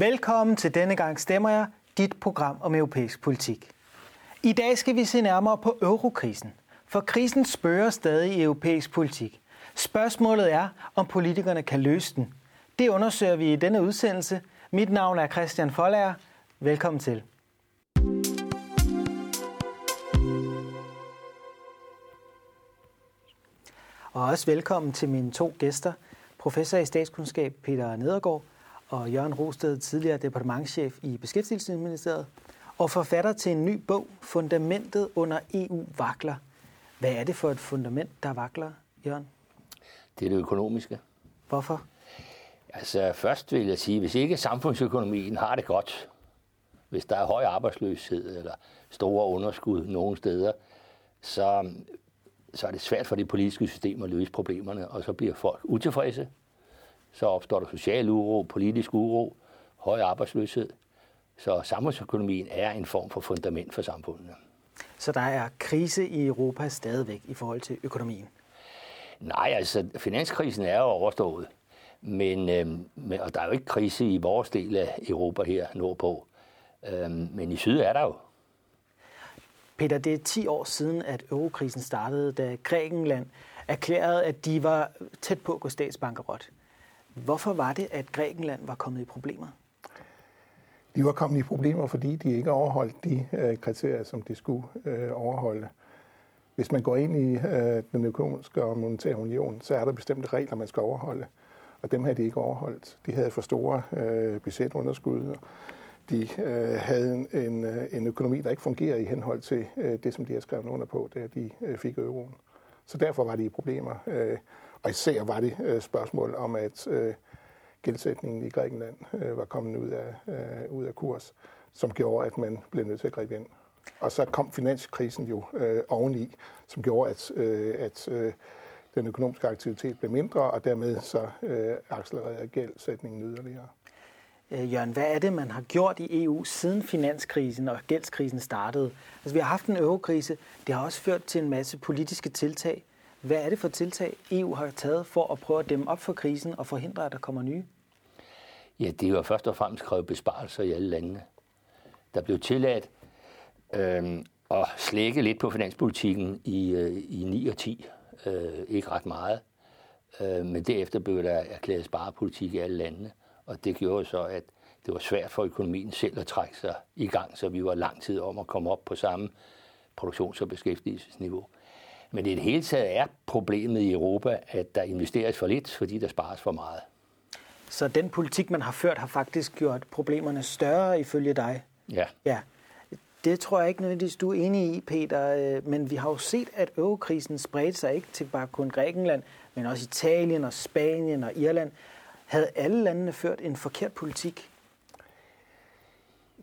Velkommen til denne gang Stemmer jeg, dit program om europæisk politik. I dag skal vi se nærmere på eurokrisen, for krisen spørger stadig i europæisk politik. Spørgsmålet er, om politikerne kan løse den. Det undersøger vi i denne udsendelse. Mit navn er Christian Folager. Velkommen til. Og også velkommen til mine to gæster, professor i statskundskab Peter Nedergaard og Jørgen Rosted, tidligere departementschef i Beskæftigelsesministeriet, og forfatter til en ny bog, Fundamentet under EU vakler. Hvad er det for et fundament, der vakler, Jørgen? Det er det økonomiske. Hvorfor? Altså først vil jeg sige, hvis ikke samfundsøkonomien har det godt, hvis der er høj arbejdsløshed eller store underskud nogle steder, så, så er det svært for det politiske system at løse problemerne, og så bliver folk utilfredse. Så opstår der social uro, politisk uro, høj arbejdsløshed. Så samfundsøkonomien er en form for fundament for samfundene. Så der er krise i Europa stadigvæk i forhold til økonomien? Nej, altså finanskrisen er jo overstået. Men, øh, og der er jo ikke krise i vores del af Europa her nordpå. Øh, men i syd er der jo. Peter, det er 10 år siden, at eurokrisen startede, da Grækenland erklærede, at de var tæt på at gå statsbankerot. Hvorfor var det, at Grækenland var kommet i problemer? De var kommet i problemer, fordi de ikke overholdt de øh, kriterier, som de skulle øh, overholde. Hvis man går ind i øh, den økonomiske og monetære union, så er der bestemte regler, man skal overholde. Og dem havde de ikke overholdt. De havde for store øh, budgetunderskud. De øh, havde en, en, øh, en økonomi, der ikke fungerede i henhold til øh, det, som de havde skrevet under på, da de øh, fik euroen. Så derfor var de i problemer. Øh, og især var det øh, spørgsmål om, at øh, gældsætningen i Grækenland øh, var kommet ud af, øh, ud af kurs, som gjorde, at man blev nødt til at gribe ind. Og så kom finanskrisen jo øh, oveni, som gjorde, at, øh, at øh, den økonomiske aktivitet blev mindre, og dermed så øh, accelererede gældsætningen yderligere. Øh, Jørgen, hvad er det, man har gjort i EU siden finanskrisen og gældskrisen startede? Altså, vi har haft en eurokrise. Det har også ført til en masse politiske tiltag. Hvad er det for tiltag, EU har taget for at prøve at dæmme op for krisen og forhindre, at der kommer nye? Ja, det er jo først og fremmest krævet besparelser i alle landene. Der blev tilladt øh, at slække lidt på finanspolitikken i, øh, i 9 og 10. Øh, ikke ret meget. Øh, men derefter blev der erklæret sparepolitik i alle landene. Og det gjorde så, at det var svært for økonomien selv at trække sig i gang, så vi var lang tid om at komme op på samme produktions- og beskæftigelsesniveau. Men i det hele taget er problemet i Europa, at der investeres for lidt, fordi der spares for meget. Så den politik, man har ført, har faktisk gjort problemerne større ifølge dig? Ja. ja. Det tror jeg ikke nødvendigvis, du er enig i, Peter. Øh, men vi har jo set, at øvekrisen spredte sig ikke til bare kun Grækenland, men også Italien og Spanien og Irland. Havde alle landene ført en forkert politik?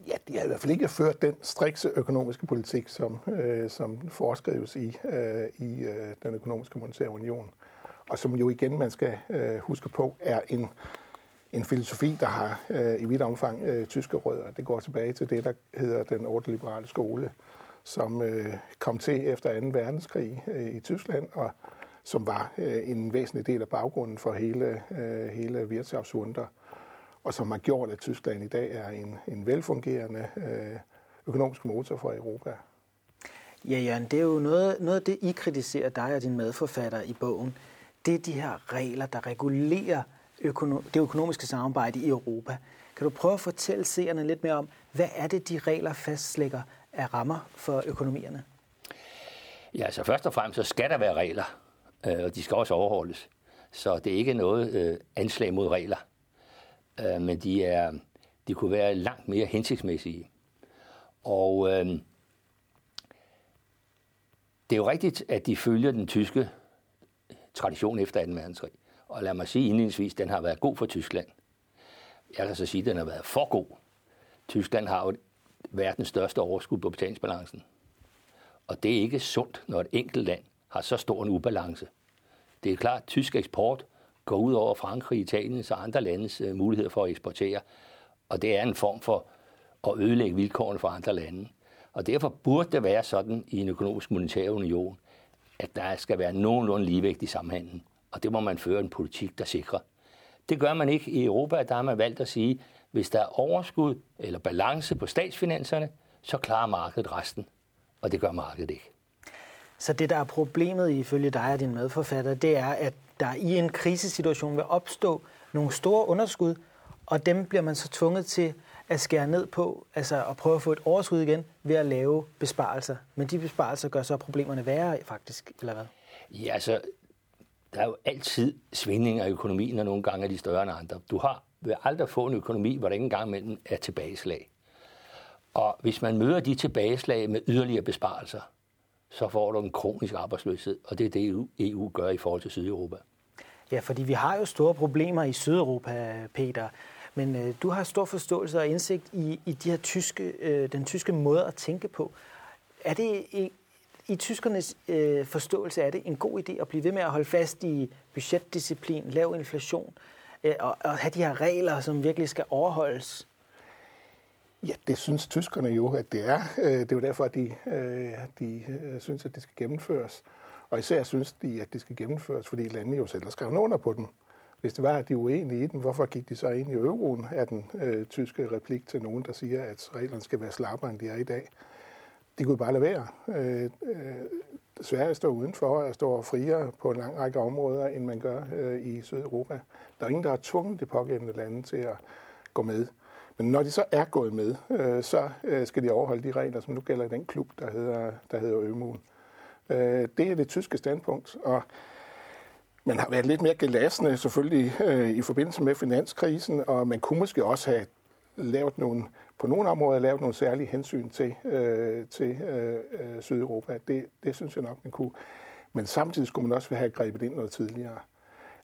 Ja, de har i hvert fald ikke ført den strikse økonomiske politik, som, øh, som foreskrives i, øh, i øh, den økonomiske monetære union. Og som jo igen, man skal øh, huske på, er en, en filosofi, der har øh, i vidt omfang øh, tyske rødder. Det går tilbage til det, der hedder den ordeliberale skole, som øh, kom til efter 2. verdenskrig øh, i Tyskland, og som var øh, en væsentlig del af baggrunden for hele, øh, hele Wirtschaftswunder, og som har gjort, at Tyskland i dag er en, en velfungerende øh, økonomisk motor for Europa. Ja, Jørgen, det er jo noget, noget af det, I kritiserer dig og din medforfatter i bogen. Det er de her regler, der regulerer økono- det økonomiske samarbejde i Europa. Kan du prøve at fortælle seerne lidt mere om, hvad er det, de regler fastlægger af rammer for økonomierne? Ja, altså først og fremmest så skal der være regler, øh, og de skal også overholdes. Så det er ikke noget øh, anslag mod regler, øh, men de, er, de kunne være langt mere hensigtsmæssige. Og øh, det er jo rigtigt, at de følger den tyske tradition efter 2. verdenskrig. Og lad mig sige indledningsvis, den har været god for Tyskland. Jeg kan så sige, at den har været for god. Tyskland har jo verdens største overskud på betalingsbalancen. Og det er ikke sundt, når et enkelt land har så stor en ubalance. Det er klart, at tysk eksport går ud over Frankrig, Italien og andre landes øh, muligheder for at eksportere. Og det er en form for at ødelægge vilkårene for andre lande. Og derfor burde det være sådan i en økonomisk monetær union, at der skal være nogenlunde ligevægt i samhandlen. Og det må man føre en politik, der sikrer. Det gør man ikke i Europa. Der har man valgt at sige, Hvis der er overskud eller balance på statsfinanserne, så klarer markedet resten. Og det gør markedet ikke. Så det, der er problemet ifølge dig og din medforfatter, det er, at der i en krisesituation vil opstå nogle store underskud, og dem bliver man så tvunget til at skære ned på, altså at prøve at få et overskud igen ved at lave besparelser. Men de besparelser gør så problemerne værre faktisk, eller hvad? Ja, altså, der er jo altid svingninger i økonomien, og nogle gange er de større end andre. Du har vil aldrig få en økonomi, hvor der ikke engang mellem er tilbageslag. Og hvis man møder de tilbageslag med yderligere besparelser, så får du en kronisk arbejdsløshed, og det er det, EU, EU gør i forhold til Sydeuropa. Ja, fordi vi har jo store problemer i Sydeuropa, Peter. Men øh, du har stor forståelse og indsigt i, i de her tyske, øh, den tyske måde at tænke på. Er det i, i tyskernes øh, forståelse er det en god idé at blive ved med at holde fast i budgetdisciplin, lav inflation øh, og, og have de her regler, som virkelig skal overholdes? Ja, det synes tyskerne jo, at det er. Øh, det er jo derfor, at de, øh, de øh, synes, at det skal gennemføres. Og især synes de, at det skal gennemføres, fordi landene jo selv har skrevet under på den. Hvis det var, at de er uenige i den, hvorfor gik de så ind i euroen, er den øh, tyske replik til nogen, der siger, at reglerne skal være slappere, end de er i dag. De kunne bare lade være. Øh, øh, Sverige står udenfor og står friere på en lang række områder, end man gør øh, i Sydeuropa. Der er ingen, der har tvunget de pågældende lande til at gå med. Men når de så er gået med, øh, så øh, skal de overholde de regler, som nu gælder i den klub, der hedder, der hedder Ømuen. Øh, det er det tyske standpunkt, og man har været lidt mere gelassende selvfølgelig øh, i forbindelse med finanskrisen, og man kunne måske også have lavet nogle, på nogle områder lavet nogle særlige hensyn til, øh, til øh, øh, Sydeuropa. Det, det synes jeg nok, man kunne. Men samtidig skulle man også have grebet ind noget tidligere.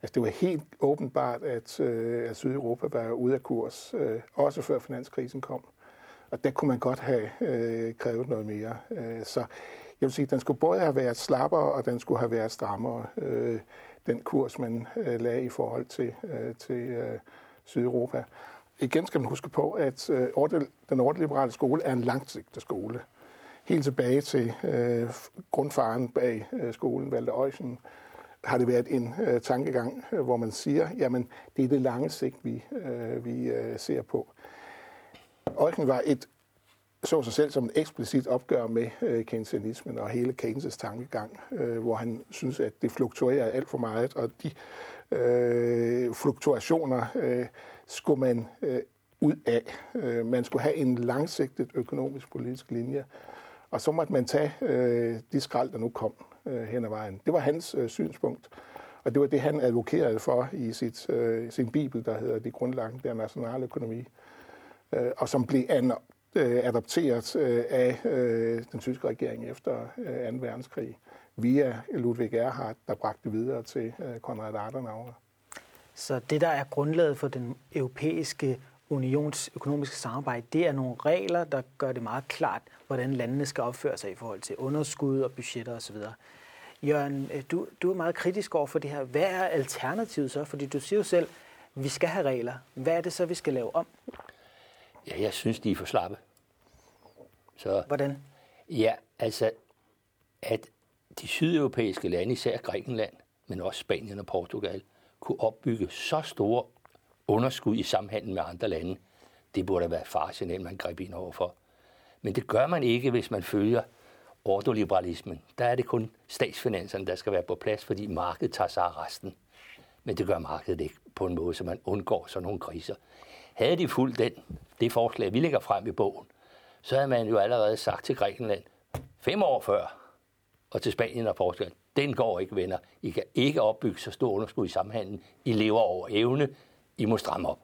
Altså, det var helt åbenbart, at, øh, at Sydeuropa var ude af kurs, øh, også før finanskrisen kom. Og der kunne man godt have øh, krævet noget mere. Øh, så jeg vil sige, den skulle både have været slappere, og den skulle have været strammere. Øh, den kurs, man øh, lagde i forhold til, øh, til øh, Sydeuropa. Igen skal man huske på, at øh, den ordliberale skole er en langsigtet skole. Helt tilbage til øh, grundfaren bag øh, skolen, Valder Øjsen, har det været en øh, tankegang, øh, hvor man siger, jamen det er det lange sigt, vi, øh, vi øh, ser på. Øjsen var et så sig selv som et eksplicit opgør med øh, keynesianismen og hele Keynes' tankegang, øh, hvor han synes, at det fluktuerer alt for meget, og de øh, fluktuationer øh, skulle man øh, ud af. Øh, man skulle have en langsigtet økonomisk politisk linje, og så måtte man tage øh, de skrald, der nu kom øh, hen ad vejen. Det var hans øh, synspunkt, og det var det, han advokerede for i sit, øh, sin bibel, der hedder De grundlagte der nationaløkonomi, øh, og som blev an, øh, adopteret øh, af øh, den tyske regering efter øh, 2. verdenskrig via Ludwig Erhard, der bragte videre til øh, Konrad Adenauer. Så det, der er grundlaget for den europæiske unions økonomiske samarbejde, det er nogle regler, der gør det meget klart, hvordan landene skal opføre sig i forhold til underskud og budgetter osv. Jørgen, øh, du, du er meget kritisk over for det her. Hvad er alternativet så? Fordi du siger jo selv, vi skal have regler. Hvad er det så, vi skal lave om? Ja, jeg synes, de er for slappe. Så, Hvordan? Ja, altså, at de sydeuropæiske lande, især Grækenland, men også Spanien og Portugal, kunne opbygge så store underskud i samhandel med andre lande, det burde være farsenel, man greb ind overfor. Men det gør man ikke, hvis man følger ordoliberalismen. Der er det kun statsfinanserne, der skal være på plads, fordi markedet tager sig af resten. Men det gør markedet ikke på en måde, så man undgår sådan nogle kriser. Havde de fulgt den, det forslag, vi lægger frem i bogen, så havde man jo allerede sagt til Grækenland fem år før, og til Spanien og Portugal, den går ikke, venner. I kan ikke opbygge så stor underskud i samhandlen. I lever over evne. I må stramme op.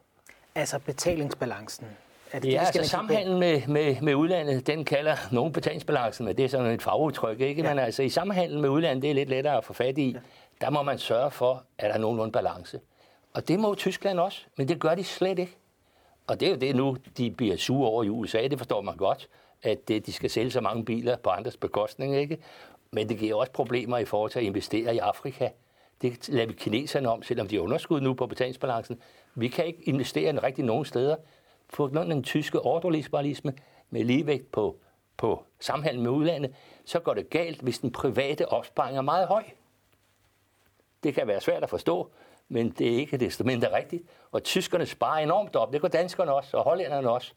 Altså betalingsbalancen. Det ja, altså samhandlen med, med, med udlandet, den kalder nogen betalingsbalancen, men det er sådan et fagudtryk, ikke? Ja. Men altså i samhandlen med udlandet, det er lidt lettere at få fat i. Ja. Der må man sørge for, at der er nogenlunde balance. Og det må Tyskland også, men det gør de slet ikke. Og det er jo det nu, de bliver sure over i USA, det forstår man godt, at de skal sælge så mange biler på andres bekostning, ikke? Men det giver også problemer i forhold til at investere i Afrika. Det lader vi kineserne om, selvom de er underskud nu på betalingsbalancen. Vi kan ikke investere rigtig nogen steder. På grund af den tyske ordoliberalisme med ligevægt på, på samhandel med udlandet, så går det galt, hvis den private opsparing er meget høj. Det kan være svært at forstå, men det er ikke desto mindre rigtigt. Og tyskerne sparer enormt op. Det gør danskerne også, og hollænderne også.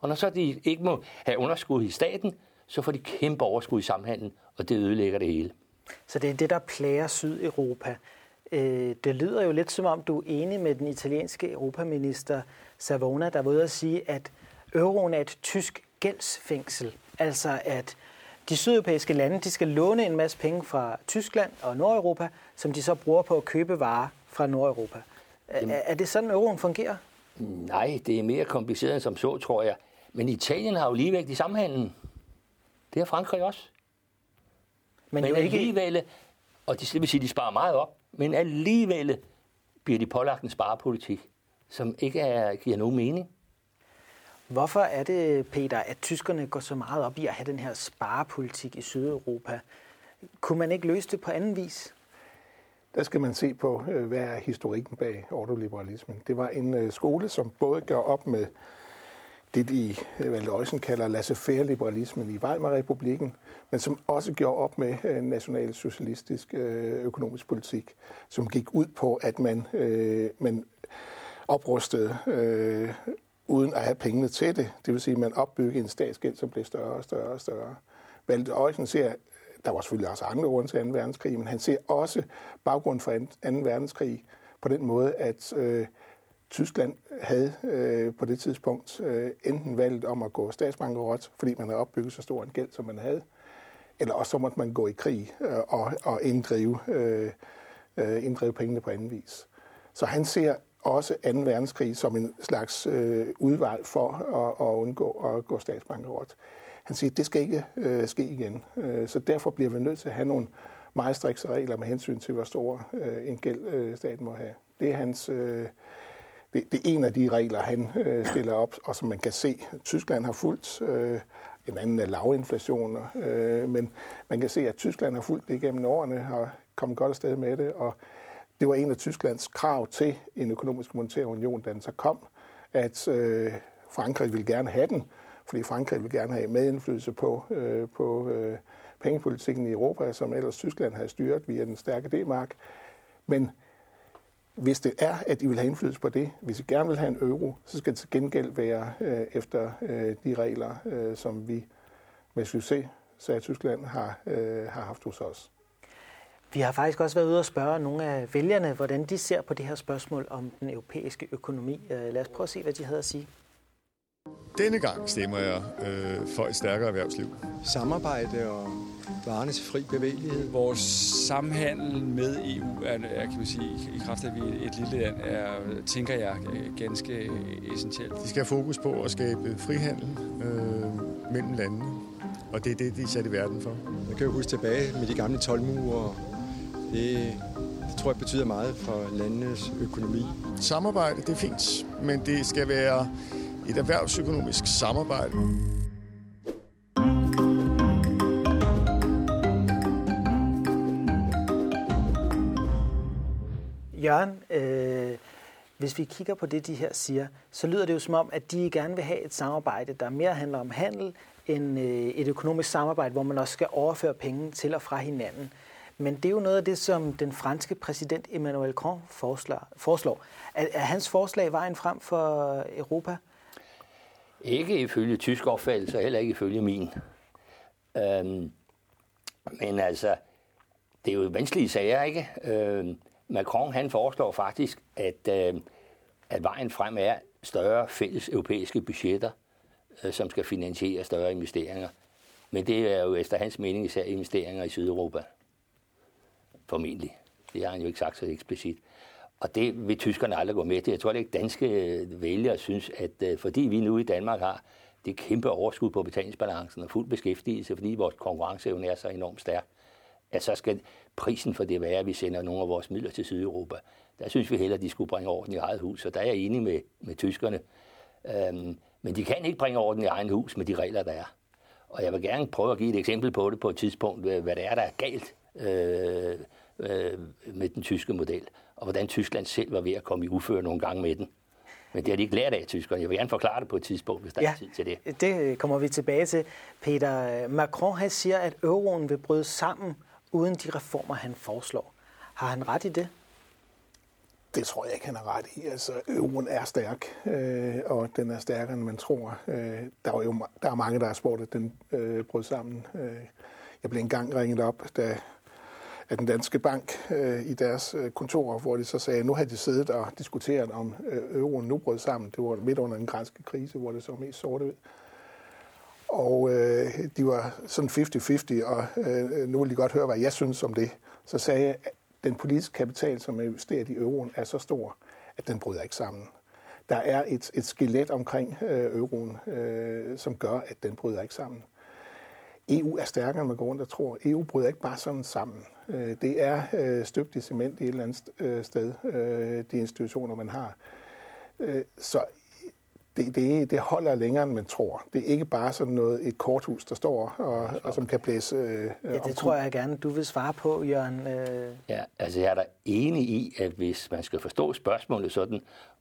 Og når så de ikke må have underskud i staten, så får de kæmpe overskud i samhandlen, og det ødelægger det hele. Så det er det, der plager Sydeuropa. Øh, det lyder jo lidt som om, du er enig med den italienske europaminister Savona, der var ude at sige, at euroen er et tysk gældsfængsel. Altså at de sydeuropæiske lande de skal låne en masse penge fra Tyskland og Nordeuropa, som de så bruger på at købe varer fra Nordeuropa. Er, er det sådan, euroen fungerer? Nej, det er mere kompliceret end som så, tror jeg. Men Italien har jo ligevægt i samhandlen. Det har Frankrig også. Men, men ikke... alligevel, og de, vil sige, de sparer meget op, men alligevel bliver de pålagt en sparepolitik, som ikke er, giver nogen mening. Hvorfor er det, Peter, at tyskerne går så meget op i at have den her sparepolitik i Sydeuropa? Kunne man ikke løse det på anden vis? Der skal man se på, øh, hvad er historikken bag ordoliberalismen. Det var en øh, skole, som både gør op med det, de Valdøjsen kalder laissez-faire-liberalismen i Weimar-republiken, men som også gjorde op med øh, nationalsocialistisk øh, økonomisk politik, som gik ud på, at man, øh, man oprustede øh, uden at have pengene til det. Det vil sige, at man opbyggede en statsgæld, som blev større og større og større. Valdøjsen ser, der var selvfølgelig også andre grunde til 2. verdenskrig, men han ser også baggrund for 2. verdenskrig på den måde, at øh, Tyskland havde øh, på det tidspunkt øh, enten valgt om at gå statsbankerot, fordi man havde opbygget så stor en gæld, som man havde, eller også så måtte man gå i krig øh, og, og inddrive, øh, øh, inddrive pengene på anden vis. Så han ser også 2. verdenskrig som en slags øh, udvalg for at, at undgå at gå statsbankerot. Han siger, at det skal ikke øh, ske igen. Øh, så derfor bliver vi nødt til at have nogle meget strikse regler med hensyn til, hvor stor øh, en gæld øh, staten må have. Det er hans... Øh, det, det er en af de regler, han øh, stiller op, og som man kan se, Tyskland har fulgt. Øh, en anden er lavinflationer, øh, men man kan se, at Tyskland har fulgt det igennem årene, har kommet godt afsted med det, og det var en af Tysklands krav til en økonomisk monetær union, da den så kom, at øh, Frankrig ville gerne have den, fordi Frankrig ville gerne have medindflydelse på, øh, på øh, pengepolitikken i Europa, som ellers Tyskland havde styret via den stærke D-mark. Men hvis det er, at I vil have indflydelse på det, hvis I gerne vil have en euro, så skal det til gengæld være øh, efter øh, de regler, øh, som vi med succes, sagde Tyskland, har, øh, har haft hos os. Vi har faktisk også været ude og spørge nogle af vælgerne, hvordan de ser på det her spørgsmål om den europæiske økonomi. Øh, lad os prøve at se, hvad de havde at sige. Denne gang stemmer jeg øh, for et stærkere erhvervsliv. Samarbejde og varernes fri bevægelighed. Vores samhandel med EU er, er kan man sige, i kraft af, at vi er et lille land, er, tænker jeg, ganske essentielt. De skal have fokus på at skabe frihandel øh, mellem landene, og det er det, de er sat i verden for. Jeg kan jo huske tilbage med de gamle tolvmure. Det, det tror jeg betyder meget for landenes økonomi. Samarbejde, det er fint, men det skal være et erhvervsøkonomisk samarbejde. Jørgen, øh, hvis vi kigger på det, de her siger, så lyder det jo som om, at de gerne vil have et samarbejde, der mere handler om handel, end øh, et økonomisk samarbejde, hvor man også skal overføre penge til og fra hinanden. Men det er jo noget af det, som den franske præsident Emmanuel Macron foreslår. foreslår. Er, er hans forslag vejen frem for Europa? Ikke ifølge tysk opfattelse, heller ikke ifølge min. Øhm, men altså, det er jo vanskelige sager, ikke? Øhm, Macron han foreslår faktisk, at, øh, at vejen frem er større fælles europæiske budgetter, øh, som skal finansiere større investeringer. Men det er jo efter hans mening især investeringer i Sydeuropa. Formentlig. Det har han jo ikke sagt så eksplicit. Og det vil tyskerne aldrig gå med til. Jeg tror ikke, danske øh, vælgere synes, at øh, fordi vi nu i Danmark har det kæmpe overskud på betalingsbalancen og fuld beskæftigelse, fordi vores konkurrenceevne er så enormt stærk, at så skal prisen for det være, at vi sender nogle af vores midler til Sydeuropa. Der synes vi heller, at de skulle bringe orden i eget hus, og der er jeg enig med, med tyskerne. Øhm, men de kan ikke bringe orden i egen hus med de regler, der er. Og jeg vil gerne prøve at give et eksempel på det på et tidspunkt, hvad det er, der er galt øh, øh, med den tyske model, og hvordan Tyskland selv var ved at komme i uføre nogle gange med den. Men det har de ikke lært af, tyskerne. Jeg vil gerne forklare det på et tidspunkt, hvis der ja, er tid til det. det kommer vi tilbage til. Peter Macron han siger, at euroen vil bryde sammen uden de reformer, han foreslår. Har han ret i det? Det tror jeg ikke, han har ret i. Altså, euroen er stærk, øh, og den er stærkere, end man tror. Øh, der er jo der er mange, der har spurgt, at den øh, brød sammen. Øh, jeg blev engang ringet op, da af den danske bank øh, i deres øh, kontorer, hvor de så sagde, at nu havde de siddet og diskuteret om øh, euroen nu brød sammen. Det var midt under en græske krise, hvor det så mest sorte ud. Og øh, de var sådan 50-50, og øh, nu vil de godt høre, hvad jeg synes om det. Så sagde jeg, at den politiske kapital, som er investeret i euroen, er så stor, at den bryder ikke sammen. Der er et, et skelet omkring øh, euroen, øh, som gør, at den bryder ikke sammen. EU er stærkere, end man går rundt og tror. EU bryder ikke bare sådan sammen. Øh, det er øh, støbt i cement i et eller andet øh, sted, de institutioner, man har. Så det, det, det holder længere, end man tror. Det er ikke bare sådan noget, et korthus, der står og, og som kan blæse øh, Ja, det omkring. tror jeg gerne, du vil svare på, Jørgen. Ja, altså jeg er da enig i, at hvis man skal forstå spørgsmålet sådan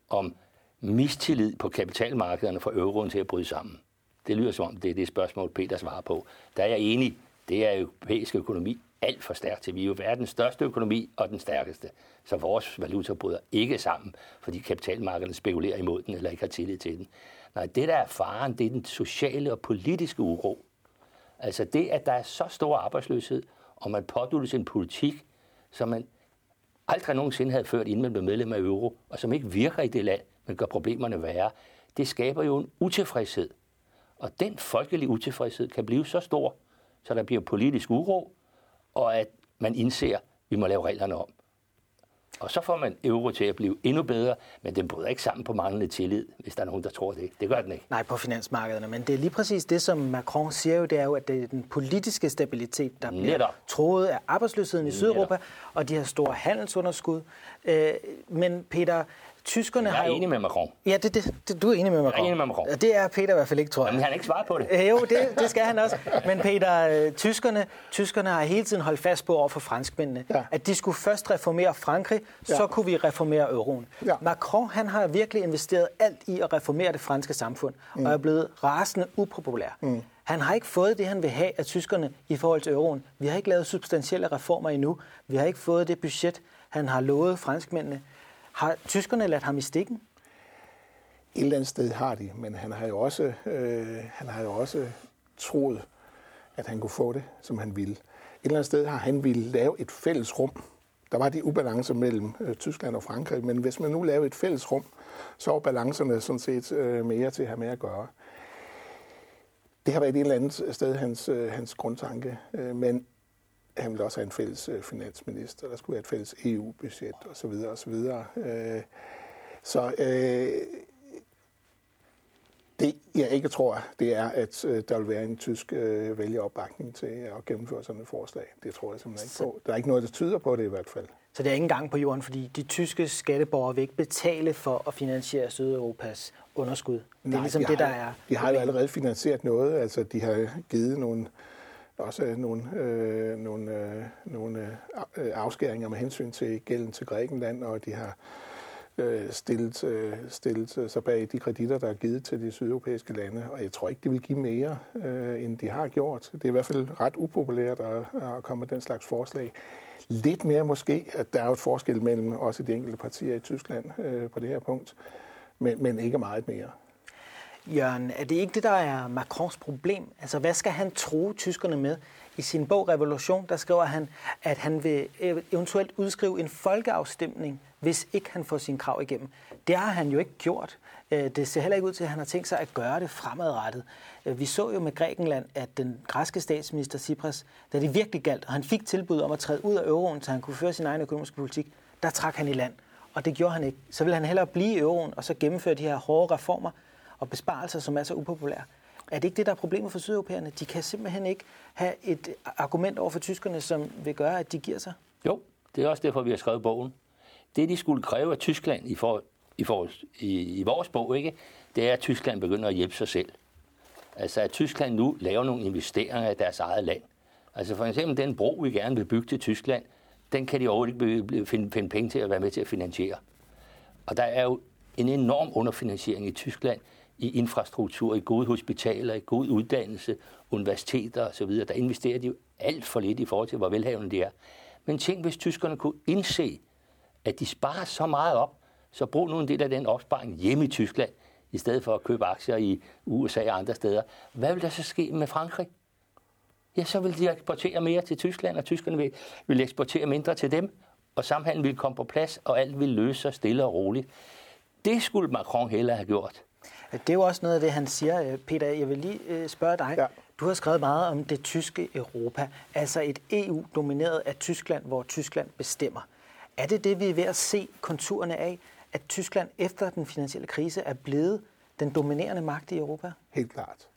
om mistillid på kapitalmarkederne for euroen til at bryde sammen, det lyder som om, det er det spørgsmål, Peter svarer på. Der er jeg enig. Det er europæisk økonomi alt for stærkt til. Vi er jo verdens største økonomi og den stærkeste. Så vores valuta bryder ikke sammen, fordi kapitalmarkederne spekulerer imod den eller ikke har tillid til den. Nej, det der er faren, det er den sociale og politiske uro. Altså det, at der er så stor arbejdsløshed, og man påduttes en politik, som man aldrig nogensinde havde ført, inden man blev medlem af euro, og som ikke virker i det land, men gør problemerne værre, det skaber jo en utilfredshed. Og den folkelige utilfredshed kan blive så stor, så der bliver politisk uro, og at man indser, at vi må lave reglerne om. Og så får man euro til at blive endnu bedre, men den bryder ikke sammen på manglende tillid, hvis der er nogen, der tror det. Det gør den ikke. Nej, på finansmarkederne. Men det er lige præcis det, som Macron siger jo, det er jo, at det er den politiske stabilitet, der bliver Netop. troet af arbejdsløsheden i Sydeuropa, Netop. og de her store handelsunderskud. Øh, men Peter, tyskerne har Jeg er jo... enig med Macron. Ja, det, det, det, du er enig med Macron. Jeg er enig med Macron. Det er Peter i hvert fald ikke, tror jeg. Men han har ikke svaret på det. Øh, jo, det, det skal han også. Men Peter, øh, tyskerne, tyskerne har hele tiden holdt fast på over for franskmændene, ja. at de skulle først reformere Frankrig, ja. så kunne vi reformere euroen. Ja. Macron, han har virkelig investeret alt i at reformere det franske samfund, mm. og er blevet rasende upopulær. Mm. Han har ikke fået det, han vil have af tyskerne i forhold til euroen. Vi har ikke lavet substantielle reformer endnu. Vi har ikke fået det budget, han har lovet franskmændene. Har tyskerne ladt ham i stikken? Et eller andet sted har de, men han har jo også, øh, han har jo også troet, at han kunne få det, som han ville. Et eller andet sted har han ville lave et fælles rum. Der var de ubalancer mellem øh, Tyskland og Frankrig, men hvis man nu laver et fælles rum, så var balancerne sådan set øh, mere til at have med at gøre. Det har været et eller andet sted hans, øh, hans grundtanke, øh, men han ville også have en fælles øh, finansminister, der skulle være et fælles EU-budget osv. osv. Øh, så øh, det, jeg ikke tror, det er, at øh, der vil være en tysk øh, vælgeopbakning til at gennemføre sådan et forslag. Det tror jeg simpelthen ikke på. Der er ikke noget, der tyder på det i hvert fald. Så det er ingen gang på jorden, fordi de tyske skatteborgere vil ikke betale for at finansiere Sydeuropas underskud. Det er Nej, ligesom de det, der er. De har jo allerede finansieret noget. Altså, de har givet nogle også øh, nogle, øh, nogle, øh, nogle øh, øh, afskæringer med hensyn til gælden til Grækenland, og de har øh, stillet, øh, stillet øh, sig bag de kreditter, der er givet til de sydeuropæiske lande, og jeg tror ikke, det vil give mere, øh, end de har gjort. Det er i hvert fald ret upopulært at, at komme med den slags forslag. Lidt mere måske, at der er et forskel mellem også de enkelte partier i Tyskland øh, på det her punkt, men, men ikke meget mere. Jørgen, er det ikke det, der er Macrons problem? Altså, hvad skal han tro tyskerne med? I sin bog Revolution, der skriver han, at han vil eventuelt udskrive en folkeafstemning, hvis ikke han får sin krav igennem. Det har han jo ikke gjort. Øh, det ser heller ikke ud til, at han har tænkt sig at gøre det fremadrettet. Øh, vi så jo med Grækenland, at den græske statsminister Tsipras, da det virkelig galt, og han fik tilbud om at træde ud af euroen, så han kunne føre sin egen økonomiske politik, der trak han i land. Og det gjorde han ikke. Så ville han hellere blive i euroen og så gennemføre de her hårde reformer, og besparelser, som er så upopulære. Er det ikke det, der er problemet for sydeuropæerne? De kan simpelthen ikke have et argument over for tyskerne, som vil gøre, at de giver sig. Jo, det er også derfor, vi har skrevet bogen. Det, de skulle kræve af Tyskland i, for, i, for, i, i vores bog, ikke, det er, at Tyskland begynder at hjælpe sig selv. Altså, at Tyskland nu laver nogle investeringer i deres eget land. Altså for eksempel den bro, vi gerne vil bygge til Tyskland, den kan de overhovedet ikke finde, finde penge til at være med til at finansiere. Og der er jo en enorm underfinansiering i Tyskland i infrastruktur, i gode hospitaler, i god uddannelse, universiteter osv. Der investerer de jo alt for lidt i forhold til, hvor velhavende de er. Men tænk, hvis tyskerne kunne indse, at de sparer så meget op, så brug nu en del af den opsparing hjemme i Tyskland, i stedet for at købe aktier i USA og andre steder. Hvad vil der så ske med Frankrig? Ja, så vil de eksportere mere til Tyskland, og tyskerne vil, vil eksportere mindre til dem, og samhandlen vil komme på plads, og alt vil løse sig stille og roligt. Det skulle Macron hellere have gjort. Det er jo også noget af det, han siger. Øh, Peter, jeg vil lige øh, spørge dig. Ja. Du har skrevet meget om det tyske Europa, altså et EU domineret af Tyskland, hvor Tyskland bestemmer. Er det det, vi er ved at se konturerne af, at Tyskland efter den finansielle krise er blevet den dominerende magt i Europa? Helt klart.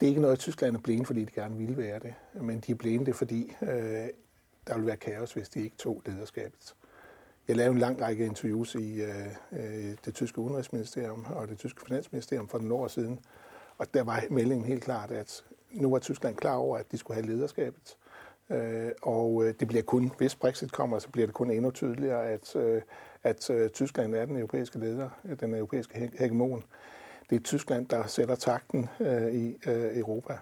Det er ikke noget, at Tyskland er blevet, fordi de gerne ville være det, men de er blevet det, fordi øh, der ville være kaos, hvis de ikke tog lederskabet. Jeg lavede en lang række interviews i øh, øh, det tyske udenrigsministerium og det tyske finansministerium for nogle år siden, og der var meldingen helt klart, at nu var Tyskland klar over, at de skulle have lederskabet. Øh, og øh, det bliver kun, hvis Brexit kommer, så bliver det kun endnu tydeligere, at, øh, at øh, Tyskland er den europæiske leder, den europæiske hegemon. Det er Tyskland, der sætter takten øh, i øh, Europa.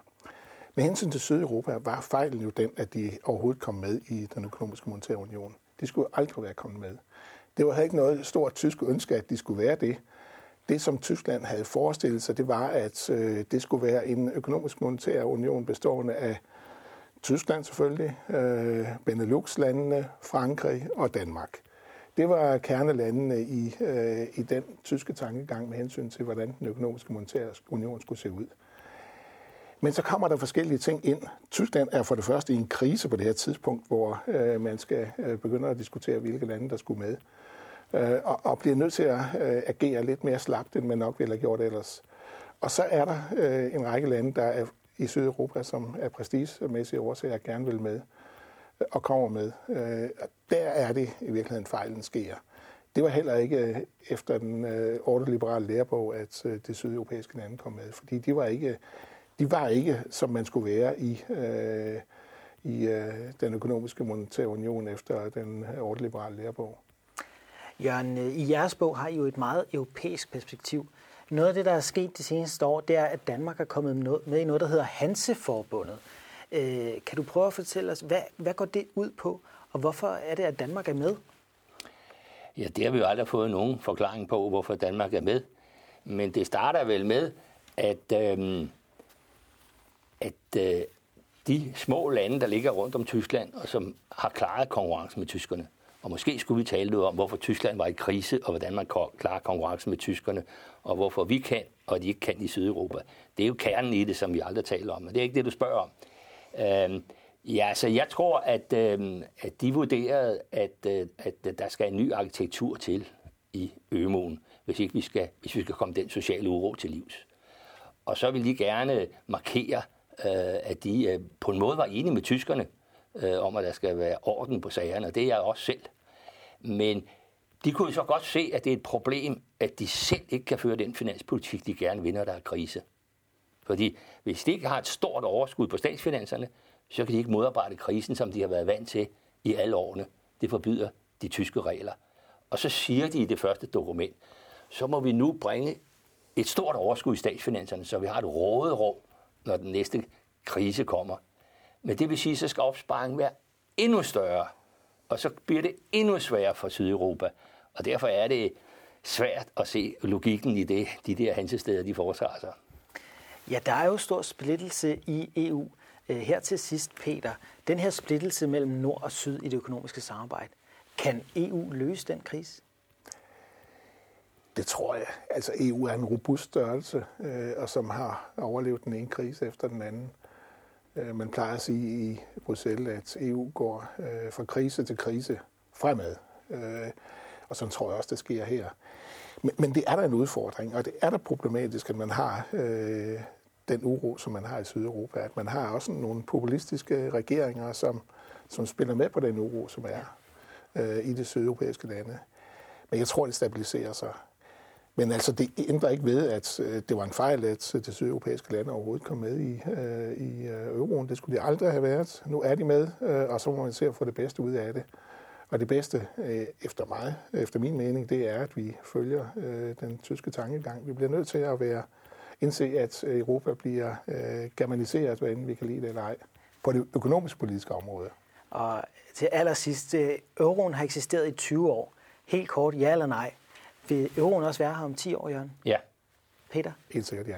Med hensyn til Sydeuropa var fejlen jo den, at de overhovedet kom med i den økonomiske monetære union. De skulle aldrig være kommet med. Det var ikke noget stort tysk ønske, at de skulle være det. Det, som Tyskland havde forestillet sig, det var, at øh, det skulle være en økonomisk monetær union bestående af Tyskland selvfølgelig, øh, Benelux-landene, Frankrig og Danmark. Det var kernelandene i, øh, i den tyske tankegang med hensyn til, hvordan den økonomiske monetære union skulle se ud. Men så kommer der forskellige ting ind. Tyskland er for det første i en krise på det her tidspunkt, hvor øh, man skal øh, begynde at diskutere, hvilke lande der skulle med. Øh, og, og bliver nødt til at øh, agere lidt mere slapt, end man nok ville have gjort ellers. Og så er der øh, en række lande, der er i Sydeuropa, som er prestigemæssige årsager gerne vil med øh, og kommer med. Øh, der er det i virkeligheden fejlen sker. Det var heller ikke øh, efter den øh, ordoliberale lærebog, at øh, det sydeuropæiske lande kom med, fordi de var ikke de var ikke, som man skulle være i, øh, i øh, den økonomiske monetære union efter den ordliberale lærebog. Jørgen, øh, i jeres bog har I jo et meget europæisk perspektiv. Noget af det, der er sket de seneste år, det er, at Danmark er kommet med i noget, der hedder Hanseforbundet. Øh, kan du prøve at fortælle os, hvad, hvad går det ud på, og hvorfor er det, at Danmark er med? Ja, det har vi jo aldrig fået nogen forklaring på, hvorfor Danmark er med. Men det starter vel med, at øh, at øh, de små lande, der ligger rundt om Tyskland, og som har klaret konkurrencen med tyskerne, og måske skulle vi tale lidt om, hvorfor Tyskland var i krise, og hvordan man klarer konkurrencen med tyskerne, og hvorfor vi kan, og de ikke kan i Sydeuropa. Det er jo kernen i det, som vi aldrig taler om, men det er ikke det, du spørger om. Øh, ja, så jeg tror, at, øh, at de vurderede, at, øh, at der skal en ny arkitektur til i Ømoen, hvis, ikke vi skal, hvis vi skal komme den sociale uro til livs. Og så vil de gerne markere, Øh, at de øh, på en måde var enige med tyskerne øh, om, at der skal være orden på sagerne, og det er jeg også selv. Men de kunne jo så godt se, at det er et problem, at de selv ikke kan føre den finanspolitik, de gerne vil, når der er krise. Fordi hvis de ikke har et stort overskud på statsfinanserne, så kan de ikke modarbejde krisen, som de har været vant til i alle årene. Det forbyder de tyske regler. Og så siger de i det første dokument, så må vi nu bringe et stort overskud i statsfinanserne, så vi har et råderum når den næste krise kommer. Men det vil sige, så skal opsparingen være endnu større, og så bliver det endnu sværere for Sydeuropa. Og derfor er det svært at se logikken i det, de der hansesteder, de foretager sig. Ja, der er jo stor splittelse i EU. Øh, her til sidst, Peter, den her splittelse mellem nord og syd i det økonomiske samarbejde, kan EU løse den krise? Det tror jeg. Altså EU er en robust størrelse, øh, og som har overlevet den ene krise efter den anden. Øh, man plejer at sige i Bruxelles, at EU går øh, fra krise til krise fremad. Øh, og sådan tror jeg også, det sker her. Men, men det er der en udfordring, og det er der problematisk, at man har øh, den uro, som man har i Sydeuropa. At man har også nogle populistiske regeringer, som, som spiller med på den uro, som er øh, i de sydeuropæiske lande. Men jeg tror, det stabiliserer sig. Men altså, det ændrer ikke ved, at øh, det var en fejl, at øh, det sydeuropæiske lande overhovedet kom med i, øh, i øh, euroen. Det skulle de aldrig have været. Nu er de med, øh, og så må man se at få det bedste ud af det. Og det bedste, øh, efter mig, efter min mening, det er, at vi følger øh, den tyske tankegang. Vi bliver nødt til at være indse, at Europa bliver øh, germaniseret, hvad end vi kan lide det eller ej, på det økonomisk-politiske område. Og til allersidst, øh, euroen har eksisteret i 20 år. Helt kort, ja eller nej. Vil euroen også være her om 10 år, Jørgen? Ja. Peter? Helt sikkert, ja.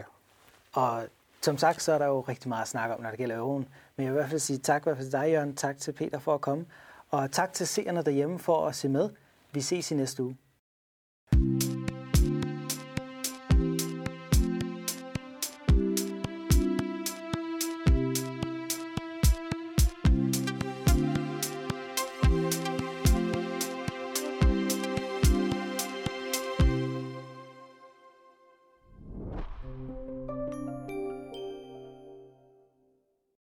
Og som sagt, så er der jo rigtig meget at snakke om, når det gælder euroen. Men jeg vil i hvert fald sige tak i hvert fald til dig, Jørgen. Tak til Peter for at komme. Og tak til seerne derhjemme for at se med. Vi ses i næste uge.